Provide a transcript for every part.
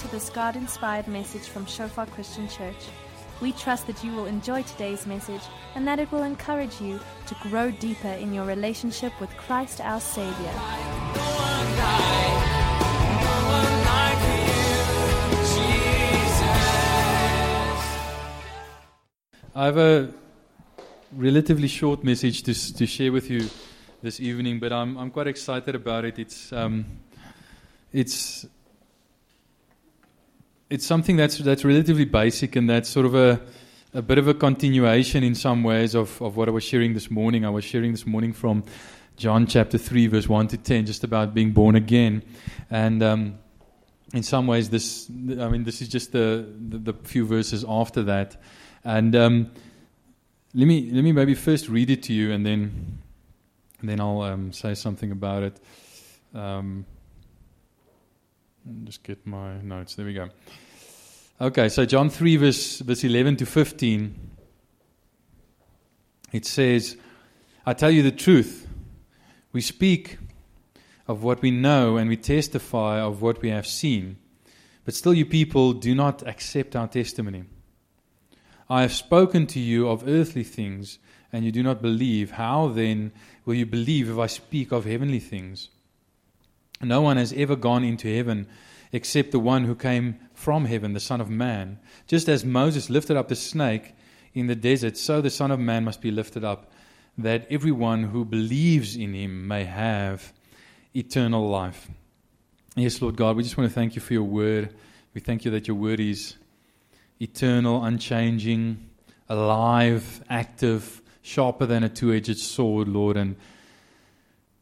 to this God inspired message from Shofar Christian Church. We trust that you will enjoy today's message and that it will encourage you to grow deeper in your relationship with Christ our Savior. I have a relatively short message to, to share with you this evening, but I'm, I'm quite excited about it. It's, um, it's, it's something that's, that's relatively basic and that's sort of a, a bit of a continuation in some ways of, of what I was sharing this morning. I was sharing this morning from John chapter 3, verse 1 to 10, just about being born again. And um, in some ways, this, I mean, this is just the, the, the few verses after that. And um, let me let me maybe first read it to you, and then and then I'll um, say something about it. Um, just get my notes. There we go. Okay, so John three verse verse eleven to fifteen. It says, "I tell you the truth. We speak of what we know, and we testify of what we have seen. But still, you people do not accept our testimony." I have spoken to you of earthly things, and you do not believe. How then will you believe if I speak of heavenly things? No one has ever gone into heaven except the one who came from heaven, the Son of Man. Just as Moses lifted up the snake in the desert, so the Son of Man must be lifted up, that everyone who believes in him may have eternal life. Yes, Lord God, we just want to thank you for your word. We thank you that your word is eternal, unchanging, alive, active, sharper than a two edged sword, Lord, and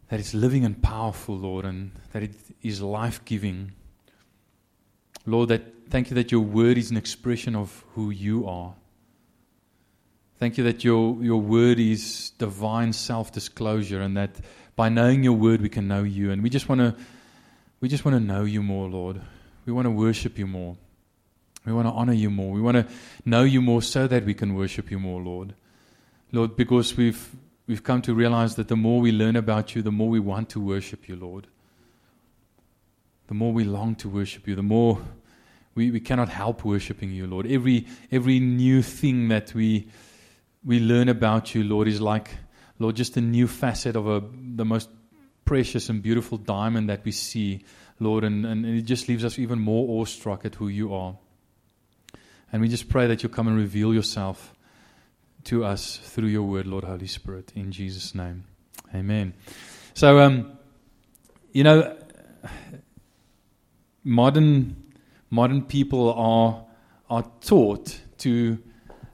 that it's living and powerful, Lord, and that it is life giving. Lord, that thank you that your word is an expression of who you are. Thank you that your, your word is divine self disclosure and that by knowing your word we can know you. And we just want to we just want to know you more, Lord. We want to worship you more. We want to honor you more. We want to know you more so that we can worship you more, Lord. Lord, because we've, we've come to realize that the more we learn about you, the more we want to worship you, Lord. The more we long to worship you, the more we, we cannot help worshiping you, Lord. Every, every new thing that we, we learn about you, Lord, is like, Lord, just a new facet of a, the most precious and beautiful diamond that we see, Lord, and, and it just leaves us even more awestruck at who you are. And we just pray that you'll come and reveal yourself to us through your word, Lord Holy Spirit, in Jesus' name. Amen. So, um, you know, modern modern people are are taught to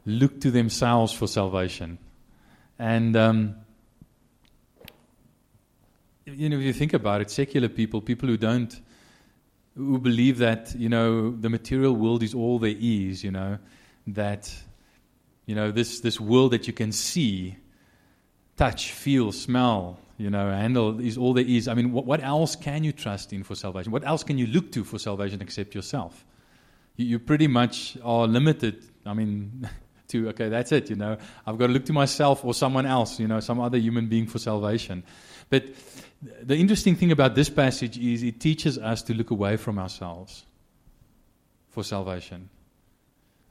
look to themselves for salvation, and um, you know, if you think about it, secular people, people who don't who believe that you know the material world is all there is. You know that you know this this world that you can see, touch, feel, smell, you know, handle is all there is. I mean, what, what else can you trust in for salvation? What else can you look to for salvation except yourself? You, you pretty much are limited. I mean. To, okay, that's it, you know. I've got to look to myself or someone else, you know, some other human being for salvation. But the interesting thing about this passage is it teaches us to look away from ourselves for salvation.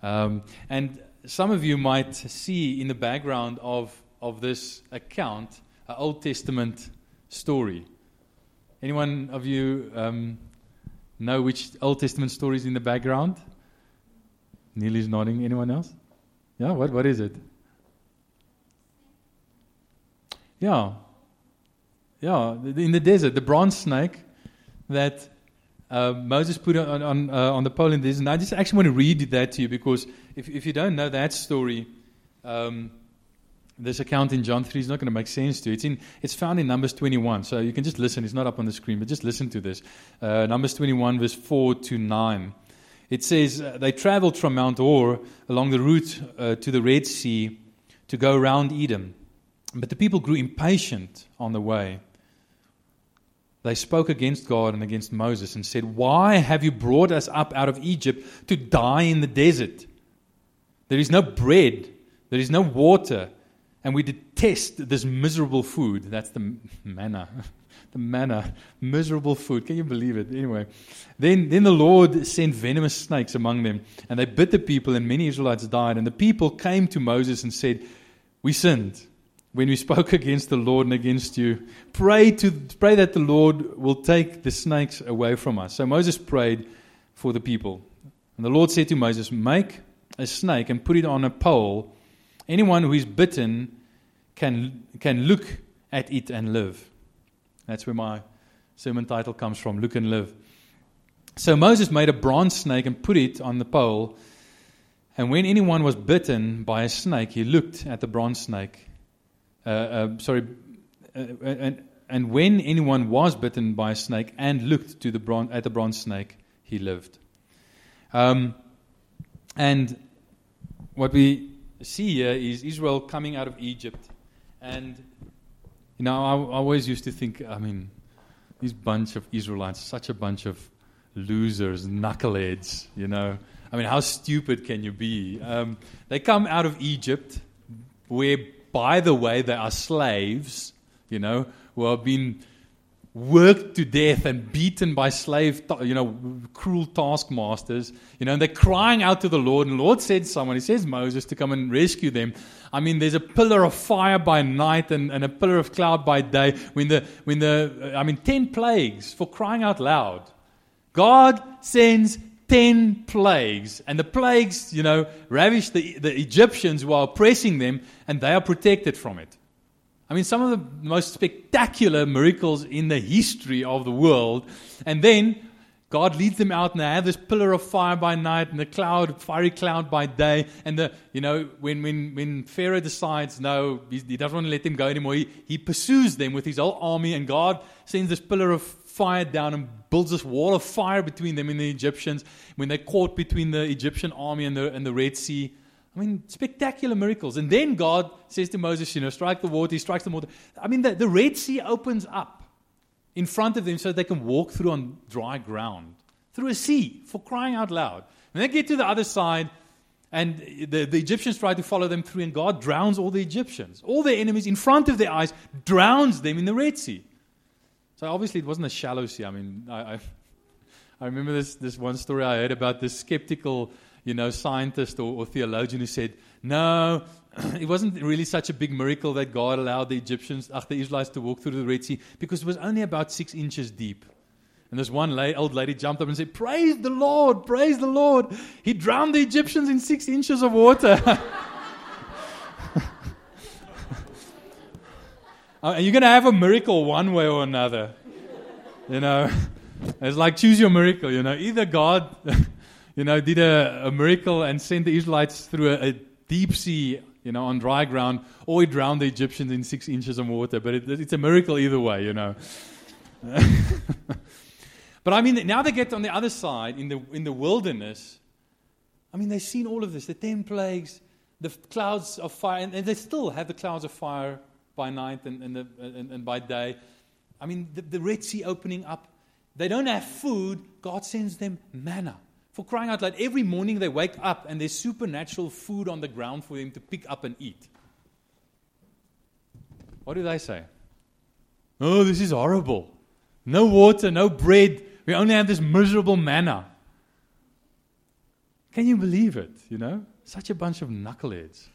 Um, and some of you might see in the background of, of this account an Old Testament story. Anyone of you um, know which Old Testament story is in the background? Neely's nodding. Anyone else? Yeah, what, what is it? Yeah, yeah, in the desert, the bronze snake that uh, Moses put on, on, uh, on the pole in the desert. And I just actually want to read that to you because if, if you don't know that story, um, this account in John 3 is not going to make sense to you. It's, in, it's found in Numbers 21, so you can just listen. It's not up on the screen, but just listen to this. Uh, Numbers 21, verse 4 to 9. It says, uh, They traveled from Mount Hor along the route uh, to the Red Sea to go around Edom. But the people grew impatient on the way they spoke against God and against Moses and said, Why have you brought us up out of Egypt to die in the desert? There is no bread, there is no water, and we detest this miserable food. That's the manna. the manna, miserable food. Can you believe it? Anyway, then, then the Lord sent venomous snakes among them, and they bit the people, and many Israelites died. And the people came to Moses and said, We sinned when we spoke against the Lord and against you. Pray, to, pray that the Lord will take the snakes away from us. So Moses prayed for the people. And the Lord said to Moses, Make a snake and put it on a pole. Anyone who is bitten can, can look at it and live. That's where my sermon title comes from Look and Live. So Moses made a bronze snake and put it on the pole. And when anyone was bitten by a snake, he looked at the bronze snake. Uh, uh, sorry, uh, and, and when anyone was bitten by a snake and looked to the bron- at the bronze snake, he lived. Um, and what we see here is Israel coming out of Egypt. And, you know, I, I always used to think, I mean, this bunch of Israelites, such a bunch of losers, knuckleheads, you know. I mean, how stupid can you be? Um, they come out of Egypt, where, by the way, they are slaves, you know, who have been worked to death and beaten by slave, you know, cruel taskmasters, you know, and they're crying out to the Lord. And the Lord said someone, He says Moses to come and rescue them. I mean, there's a pillar of fire by night and, and a pillar of cloud by day. When the, when the, I mean, 10 plagues for crying out loud. God sends 10 plagues, and the plagues, you know, ravish the, the Egyptians while oppressing them, and they are protected from it. I mean, some of the most spectacular miracles in the history of the world. And then God leads them out, and they have this pillar of fire by night and the cloud, fiery cloud by day. And the, you know, when, when, when Pharaoh decides no, he, he doesn't want to let them go anymore, he, he pursues them with his whole army, and God sends this pillar of fire down and builds this wall of fire between them and the Egyptians. When they're caught between the Egyptian army and the, and the Red Sea, I mean, spectacular miracles. And then God says to Moses, you know, strike the water. He strikes the water. I mean, the, the Red Sea opens up in front of them so they can walk through on dry ground, through a sea, for crying out loud. And they get to the other side, and the, the Egyptians try to follow them through, and God drowns all the Egyptians. All their enemies in front of their eyes, drowns them in the Red Sea. So obviously, it wasn't a shallow sea. I mean, I, I, I remember this, this one story I heard about this skeptical you know, scientist or, or theologian who said, no, it wasn't really such a big miracle that God allowed the Egyptians, ach, the Israelites to walk through the Red Sea because it was only about six inches deep. And this one lay, old lady jumped up and said, Praise the Lord, praise the Lord. He drowned the Egyptians in six inches of water. uh, you're going to have a miracle one way or another. You know, it's like choose your miracle. You know, either God you know, did a, a miracle and sent the Israelites through a, a, deep sea, you know, on dry ground, or he drowned the Egyptians in six inches of water. But it, it's a miracle either way, you know. but I mean, now they get on the other side in the, in the wilderness. I mean, they've seen all of this the 10 plagues, the clouds of fire, and, they still have the clouds of fire by night and, and, the, and, and by day. I mean, the, the Red Sea opening up. They don't have food, God sends them manna. For crying out loud, every morning they wake up and there's supernatural food on the ground for them to pick up and eat. What do they say? Oh, this is horrible. No water, no bread. We only have this miserable manna. Can you believe it? You know? Such a bunch of knuckleheads.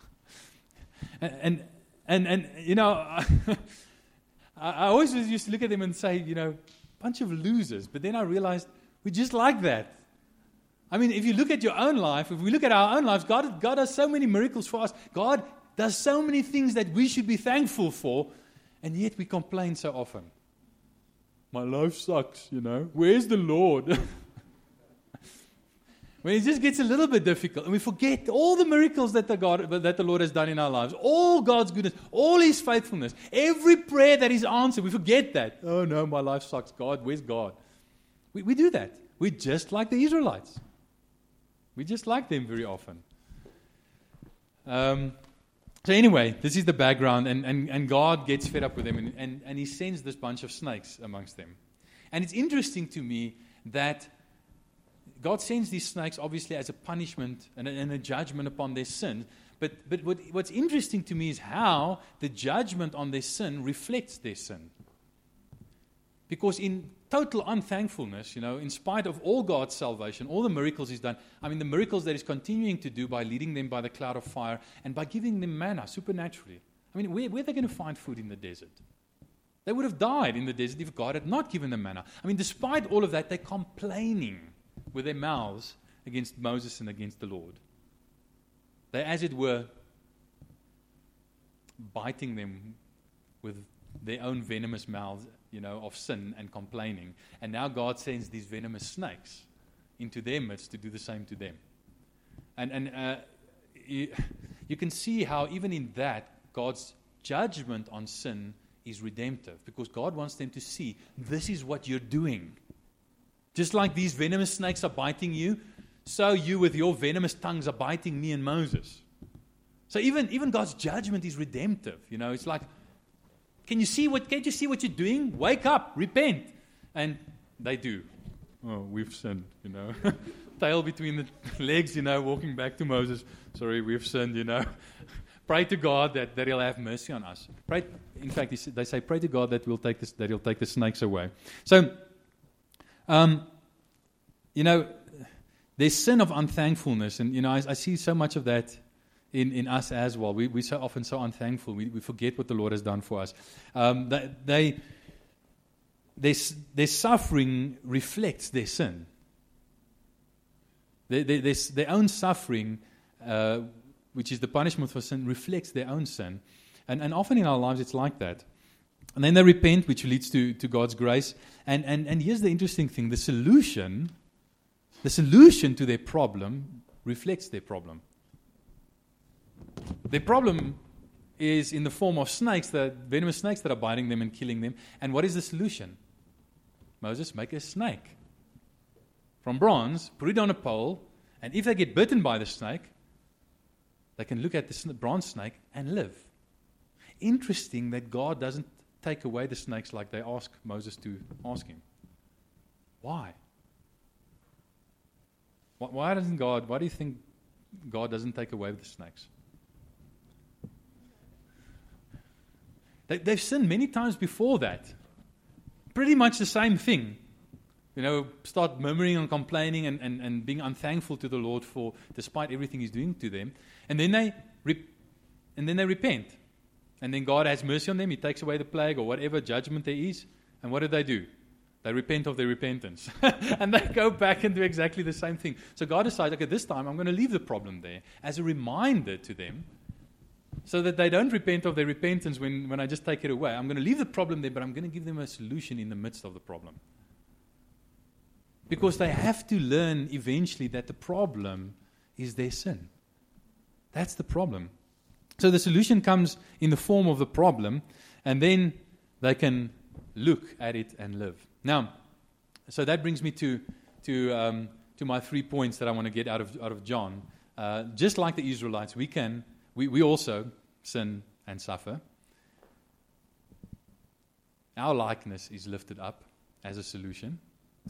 and, and, and, and, you know, I always used to look at them and say, you know, bunch of losers. But then I realized we're just like that. I mean, if you look at your own life, if we look at our own lives, God, God does so many miracles for us. God does so many things that we should be thankful for, and yet we complain so often. My life sucks, you know. Where's the Lord? when it just gets a little bit difficult and we forget all the miracles that the, God, that the Lord has done in our lives, all God's goodness, all His faithfulness, every prayer that He's answered, we forget that. Oh no, my life sucks. God, where's God? We, we do that. We're just like the Israelites. We just like them very often. Um, so, anyway, this is the background, and, and, and God gets fed up with them, and, and, and He sends this bunch of snakes amongst them. And it's interesting to me that God sends these snakes obviously as a punishment and a, and a judgment upon their sin. But, but what, what's interesting to me is how the judgment on their sin reflects their sin. Because in total unthankfulness, you know, in spite of all God's salvation, all the miracles He's done, I mean, the miracles that He's continuing to do by leading them by the cloud of fire and by giving them manna supernaturally. I mean, where, where are they going to find food in the desert? They would have died in the desert if God had not given them manna. I mean, despite all of that, they're complaining with their mouths against Moses and against the Lord. They, as it were, biting them with their own venomous mouths, you know, of sin and complaining. And now God sends these venomous snakes into their midst to do the same to them. And, and uh, you, you can see how, even in that, God's judgment on sin is redemptive because God wants them to see this is what you're doing. Just like these venomous snakes are biting you, so you with your venomous tongues are biting me and Moses. So even, even God's judgment is redemptive. You know, it's like, can you see what can't you see what you're doing? Wake up, repent. And they do. Oh, we've sinned, you know. Tail between the legs, you know, walking back to Moses. Sorry, we've sinned, you know. pray to God that, that He'll have mercy on us. Pray, in fact, they say, pray to God that, we'll take this, that He'll take the snakes away. So, um, you know, there's sin of unthankfulness. And, you know, I, I see so much of that in, in us as well. We, we're so often so unthankful. We, we forget what the Lord has done for us. Um, they, they, their, their suffering reflects their sin. Their, their, their, own suffering, uh, which is the punishment for sin, reflects their own sin. And, and often in our lives, it's like that. And then they repent, which leads to, to God's grace. And, and, and here's the interesting thing the solution the solution to their problem reflects their problem. Their problem is in the form of snakes, the venomous snakes that are biting them and killing them. And what is the solution? Moses, make a snake from bronze, put it on a pole, and if they get bitten by the snake, they can look at the bronze snake and live. Interesting that God doesn't take away the snakes like they ask Moses to ask him. Why? Why doesn't God, why do you think God doesn't take away the snakes? They, they've sinned many times before that. Pretty much the same thing. You know, start murmuring and complaining and, and, and being unthankful to the Lord for despite everything He's doing to them. And then they and then they repent. And then God has mercy on them, He takes away the plague or whatever judgment there is. And what do they do? They repent of their repentance. and they go back and do exactly the same thing. So God decides, okay, this time I'm going to leave the problem there as a reminder to them so that they don't repent of their repentance when, when I just take it away. I'm going to leave the problem there, but I'm going to give them a solution in the midst of the problem. Because they have to learn eventually that the problem is their sin. That's the problem. So the solution comes in the form of the problem, and then they can look at it and live. Now, so that brings me to, to, um, to my three points that I want to get out of, out of John. Uh, just like the Israelites, we can, we, we also sin and suffer. Our likeness is lifted up as a solution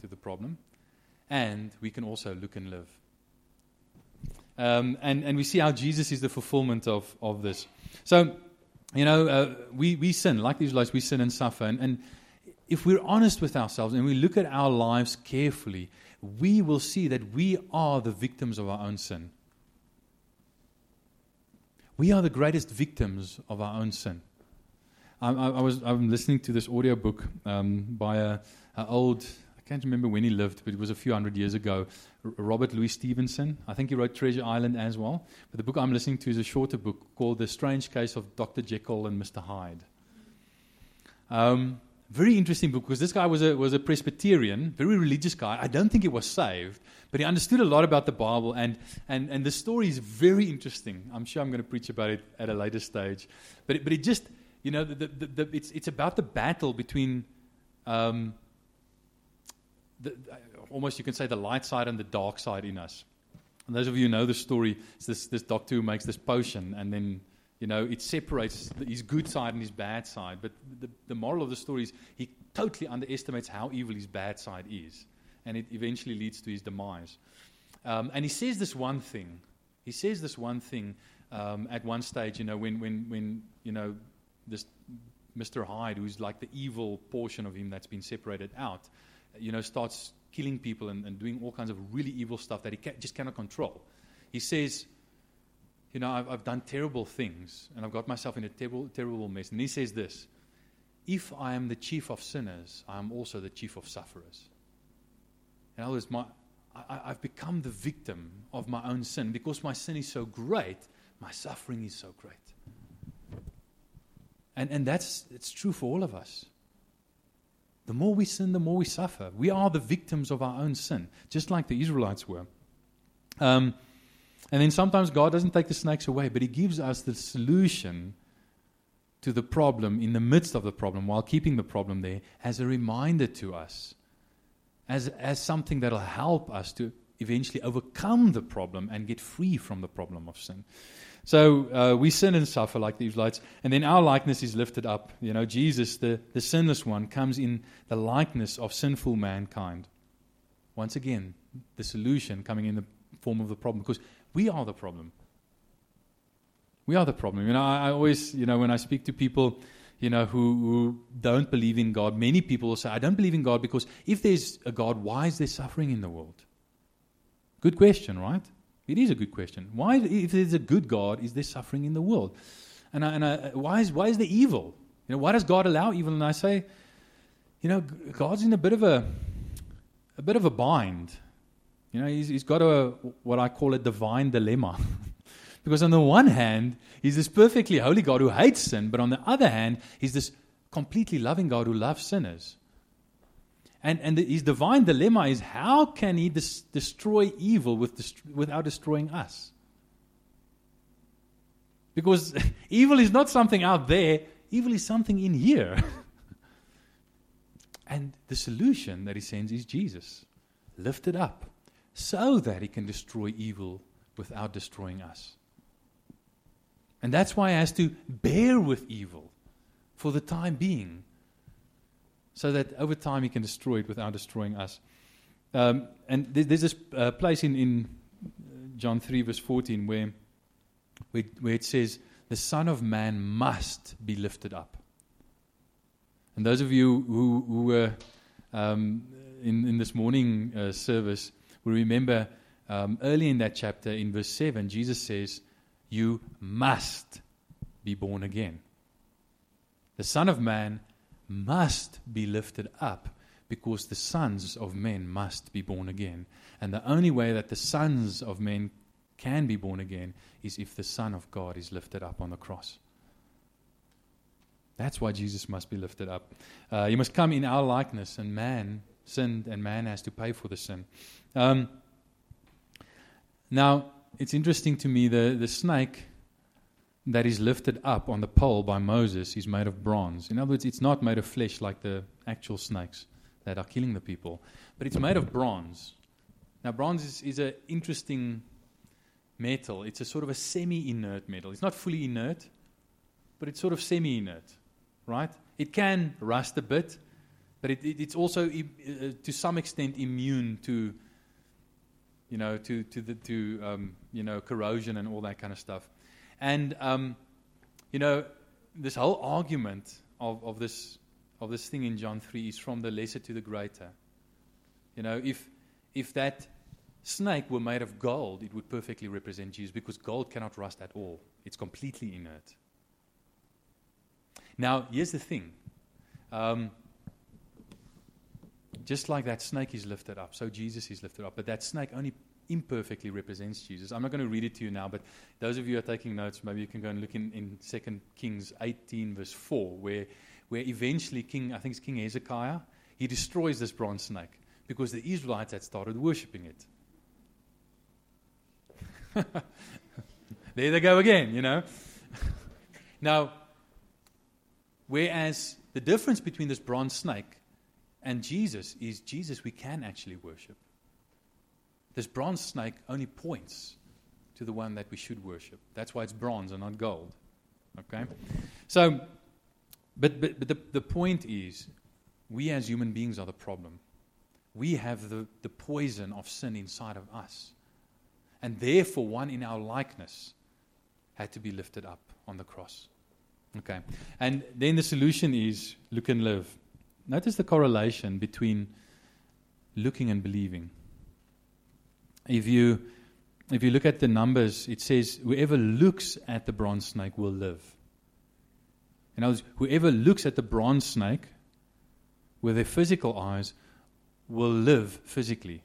to the problem, and we can also look and live. Um, and, and we see how Jesus is the fulfillment of, of this. So, you know, uh, we, we sin, like Israelites, we sin and suffer. And, and if we're honest with ourselves and we look at our lives carefully, we will see that we are the victims of our own sin. We are the greatest victims of our own sin. I, I, I was I'm listening to this audiobook um, by a, a, old I can't remember when he lived, but it was a few hundred years ago. R- Robert Louis Stevenson. I think he wrote Treasure Island as well. But the book I'm listening to is a shorter book called The Strange Case of Dr. Jekyll and Mr. Hyde. Um, very interesting book because this guy was a, was a Presbyterian, very religious guy. I don't think he was saved, but he understood a lot about the Bible, and, and, and the story is very interesting. I'm sure I'm going to preach about it at a later stage. But it, but it just, you know, the, the, the, it's, it's about the battle between um, the, almost you can say the light side and the dark side in us. And those of you who know the story, it's this, this doctor who makes this potion, and then you know, it separates his good side and his bad side. But the, the moral of the story is he totally underestimates how evil his bad side is. And it eventually leads to his demise. Um, and he says this one thing. He says this one thing um, at one stage, you know, when, when, when you know, this Mr. Hyde, who's like the evil portion of him that's been separated out, you know, starts killing people and, and doing all kinds of really evil stuff that he ca- just cannot control. He says, You know, I've, I've done terrible things and I've got myself in a terrible, terrible mess. And he says this If I am the chief of sinners, I am also the chief of sufferers. In other words, my, I, I've become the victim of my own sin. Because my sin is so great, my suffering is so great. And, and that's it's true for all of us. The more we sin, the more we suffer. We are the victims of our own sin, just like the Israelites were. Um, and then sometimes God doesn't take the snakes away, but He gives us the solution to the problem in the midst of the problem while keeping the problem there as a reminder to us, as, as something that will help us to eventually overcome the problem and get free from the problem of sin. So uh, we sin and suffer like Israelites, and then our likeness is lifted up. You know, Jesus, the, the sinless one, comes in the likeness of sinful mankind. Once again, the solution coming in the form of the problem, because we are the problem. We are the problem. You know, I, I always, you know, when I speak to people, you know, who, who don't believe in God, many people will say, I don't believe in God because if there's a God, why is there suffering in the world? Good question, right? It is a good question. Why, if there's a good God, is there suffering in the world? And, I, and I, why, is, why is there evil? You know, why does God allow evil? And I say, you know, God's in a bit of a, a bit of a bind. You know, he's, he's got a, what I call a divine dilemma. because on the one hand, he's this perfectly holy God who hates sin, but on the other hand, he's this completely loving God who loves sinners. And, and the, his divine dilemma is how can he destroy evil with dest- without destroying us? Because evil is not something out there, evil is something in here. and the solution that he sends is Jesus, lifted up, so that he can destroy evil without destroying us. And that's why he has to bear with evil for the time being so that over time he can destroy it without destroying us. Um, and there's this uh, place in, in John 3, verse 14, where, where, where it says, The Son of Man must be lifted up. And those of you who, who were um, in, in this morning uh, service will remember um, early in that chapter, in verse 7, Jesus says, You must be born again. The Son of Man must be lifted up because the sons of men must be born again. And the only way that the sons of men can be born again is if the Son of God is lifted up on the cross. That's why Jesus must be lifted up. Uh, he must come in our likeness, and man sinned, and man has to pay for the sin. Um, now, it's interesting to me the, the snake that is lifted up on the pole by Moses is made of bronze. In other words, it's not made of flesh like the actual snakes that are killing the people, but it's made of bronze. Now, bronze is, is an interesting metal. It's a sort of a semi inert metal. It's not fully inert, but it's sort of semi inert, right? It can rust a bit, but it, it, it's also, uh, to some extent, immune to. You know, to to the to um, you know corrosion and all that kind of stuff. And, um, you know, this whole argument of, of, this, of this thing in John 3 is from the lesser to the greater. You know, if, if that snake were made of gold, it would perfectly represent Jesus because gold cannot rust at all, it's completely inert. Now, here's the thing. Um, just like that snake is lifted up, so Jesus is lifted up. But that snake only imperfectly represents Jesus. I'm not going to read it to you now, but those of you who are taking notes, maybe you can go and look in, in 2 Kings 18, verse 4, where, where eventually King, I think it's King Hezekiah, he destroys this bronze snake because the Israelites had started worshipping it. there they go again, you know. now, whereas the difference between this bronze snake and Jesus is Jesus we can actually worship. This bronze snake only points to the one that we should worship. That's why it's bronze and not gold. Okay? So, but, but, but the, the point is, we as human beings are the problem. We have the, the poison of sin inside of us. And therefore, one in our likeness had to be lifted up on the cross Okay. And then the solution is look and live. Notice the correlation between looking and believing. If you if you look at the numbers, it says whoever looks at the bronze snake will live. In other words, whoever looks at the bronze snake with their physical eyes will live physically.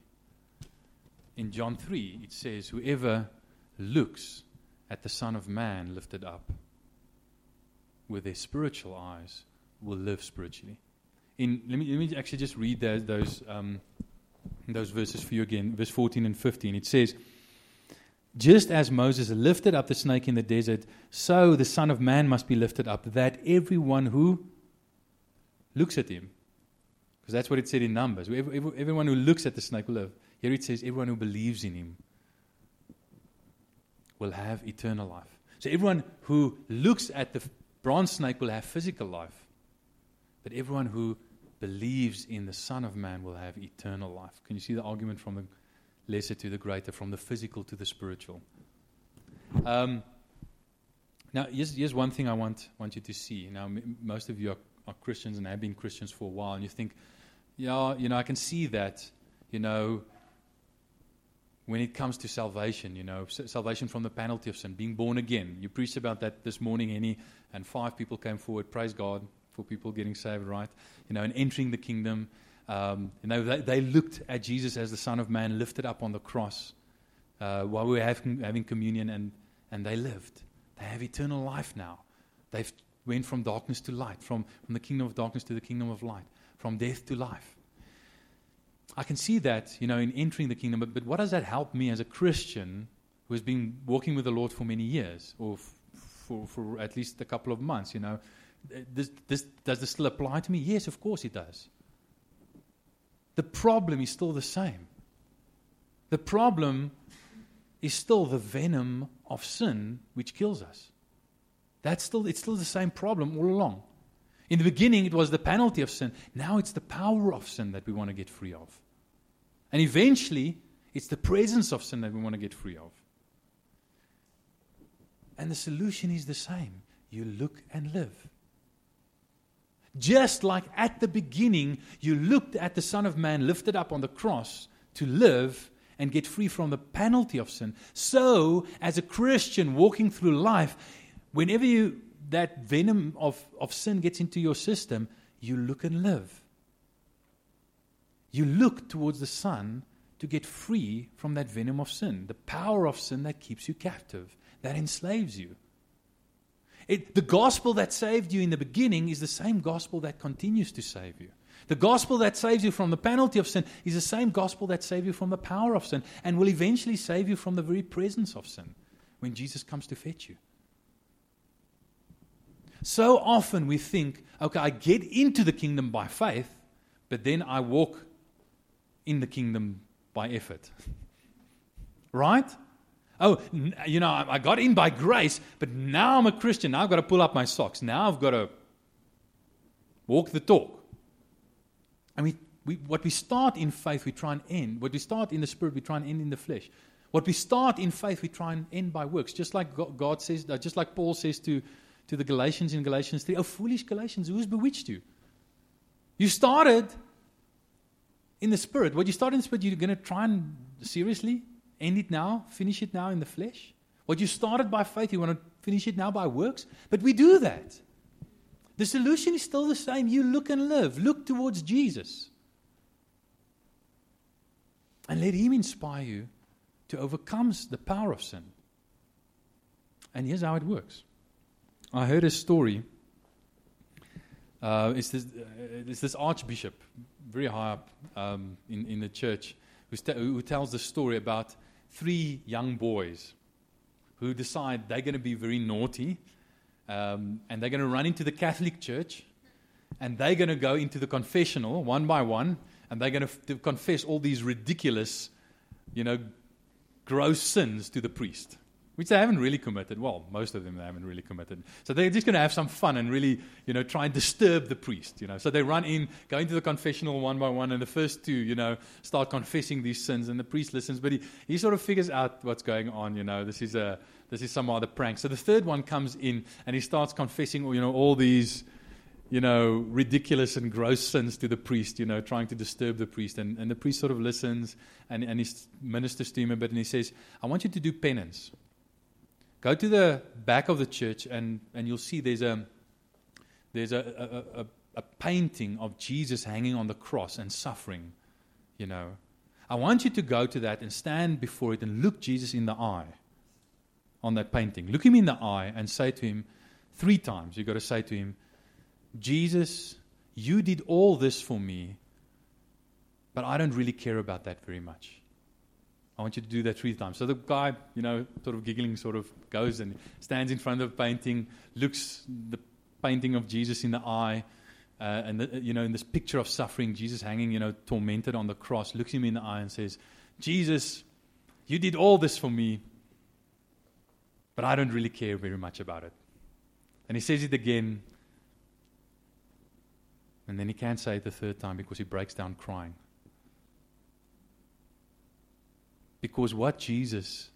In John 3, it says, Whoever looks at the Son of Man lifted up with their spiritual eyes will live spiritually. In, let, me, let me actually just read those, those, um, those verses for you again, verse 14 and 15. It says, Just as Moses lifted up the snake in the desert, so the Son of Man must be lifted up, that everyone who looks at him, because that's what it said in Numbers, everyone who looks at the snake will live. Here it says, everyone who believes in him will have eternal life. So everyone who looks at the bronze snake will have physical life. But everyone who believes in the Son of Man will have eternal life. Can you see the argument from the lesser to the greater, from the physical to the spiritual? Um, now, here's, here's one thing I want, want you to see. Now, m- most of you are, are Christians and have been Christians for a while, and you think, yeah, you know, I can see that, you know, when it comes to salvation, you know, salvation from the penalty of sin, being born again. You preached about that this morning, Henny, and five people came forward. Praise God for people getting saved, right? You know, and entering the kingdom. Um, you know, they, they, looked at Jesus as the Son of Man lifted up on the cross uh, while we were having, having communion, and, and they lived. They have eternal life now. They've went from darkness to light, from, from the kingdom of darkness to the kingdom of light, from death to life. I can see that, you know, in entering the kingdom, but, but what does that help me as a Christian who has been walking with the Lord for many years, or f- for, for at least a couple of months, you know? This, this, does this still apply to me? Yes, of course it does. The problem is still the same. The problem is still the venom of sin which kills us. That's still, it's still the same problem all along. In the beginning, it was the penalty of sin. Now it's the power of sin that we want to get free of. And eventually, it's the presence of sin that we want to get free of. And the solution is the same you look and live. Just like at the beginning, you looked at the Son of Man lifted up on the cross to live and get free from the penalty of sin, so as a Christian walking through life, whenever you that venom of, of sin gets into your system, you look and live. You look towards the Son to get free from that venom of sin, the power of sin that keeps you captive, that enslaves you. It, the gospel that saved you in the beginning is the same gospel that continues to save you. The gospel that saves you from the penalty of sin is the same gospel that saves you from the power of sin and will eventually save you from the very presence of sin when Jesus comes to fetch you. So often we think, okay, I get into the kingdom by faith, but then I walk in the kingdom by effort. right? Oh, you know, I got in by grace, but now I'm a Christian. Now I've got to pull up my socks. Now I've got to walk the talk. And we, we, what we start in faith, we try and end. What we start in the spirit, we try and end in the flesh. What we start in faith, we try and end by works. Just like God says, uh, just like Paul says to, to the Galatians in Galatians 3, oh, foolish Galatians, who's bewitched you? You started in the spirit. What you start in the spirit, you're going to try and seriously end it now, finish it now in the flesh. What you started by faith, you want to finish it now by works. But we do that. The solution is still the same. You look and live, look towards Jesus. And let Him inspire you to overcome the power of sin. And here's how it works. I heard a story. Uh, it's, this, uh, it's this archbishop, very high up um, in, in the church, who, who tells the story about three young boys who decide they're going to be very naughty um, and they're going to run into the Catholic Church and they're going to go into the confessional one by one and they're going to f- confess all these ridiculous, you know, gross sins to the priest which they haven't really committed. Well, most of them they haven't really committed. So they're just going to have some fun and really, you know, try and disturb the priest, you know. So they run in, go into the confessional one by one, and the first two, you know, start confessing these sins, and the priest listens, but he, he sort of figures out what's going on, you know. This is a this is some other prank. So the third one comes in and he starts confessing, you know, all these, you know, ridiculous and gross sins to the priest, you know, trying to disturb the priest. And, and the priest sort of listens and, and he ministers to him a bit and he says, I want you to do penance. Go to the back of the church and, and you'll see there's a there's a, a, a, a painting of Jesus hanging on the cross and suffering, you know. I want you to go to that and stand before it and look Jesus in the eye on that painting. Look him in the eye and say to him three times. You've got to say to him, Jesus, you did all this for me, but I don't really care about that very much. I want you to do that three times. So the guy, you know, sort of giggling, sort of goes and stands in front of the painting, looks the painting of Jesus in the eye, uh, and the, you know, in this picture of suffering, Jesus hanging, you know, tormented on the cross, looks him in the eye and says, "Jesus, you did all this for me, but I don't really care very much about it." And he says it again, and then he can't say it the third time because he breaks down crying. Because what Jesus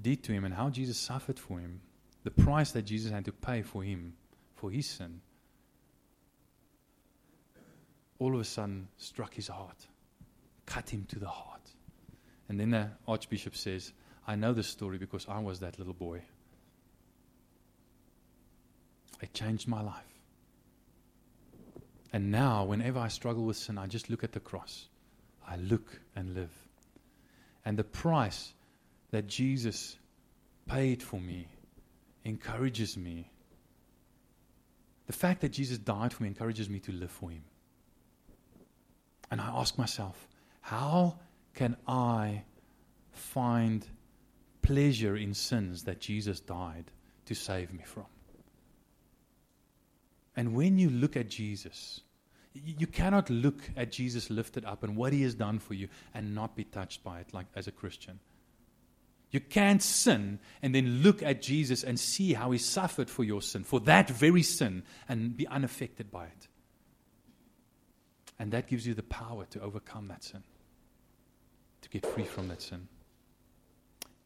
did to him and how Jesus suffered for him, the price that Jesus had to pay for him, for his sin, all of a sudden struck his heart, cut him to the heart. And then the Archbishop says, I know this story because I was that little boy. It changed my life. And now, whenever I struggle with sin, I just look at the cross. I look and live and the price that Jesus paid for me encourages me. The fact that Jesus died for me encourages me to live for Him. And I ask myself, how can I find pleasure in sins that Jesus died to save me from? And when you look at Jesus, you cannot look at Jesus lifted up and what he has done for you and not be touched by it like as a Christian. You can't sin and then look at Jesus and see how he suffered for your sin, for that very sin, and be unaffected by it. And that gives you the power to overcome that sin, to get free from that sin.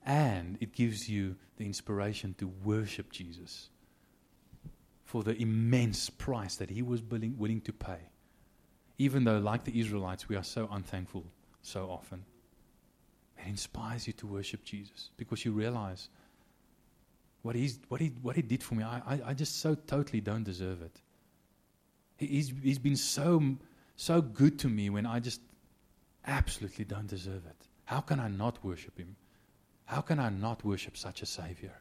And it gives you the inspiration to worship Jesus for the immense price that he was willing, willing to pay even though, like the Israelites, we are so unthankful so often. It inspires you to worship Jesus because you realize what, he's, what, he, what he did for me. I, I, I just so totally don't deserve it. he's, he's been so, so good to me when I just absolutely don't deserve it. How can I not worship him? How can I not worship such a Savior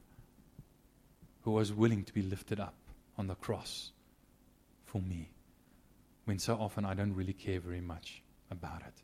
who was willing to be lifted up on the cross for me? When so often I don't really care very much about it.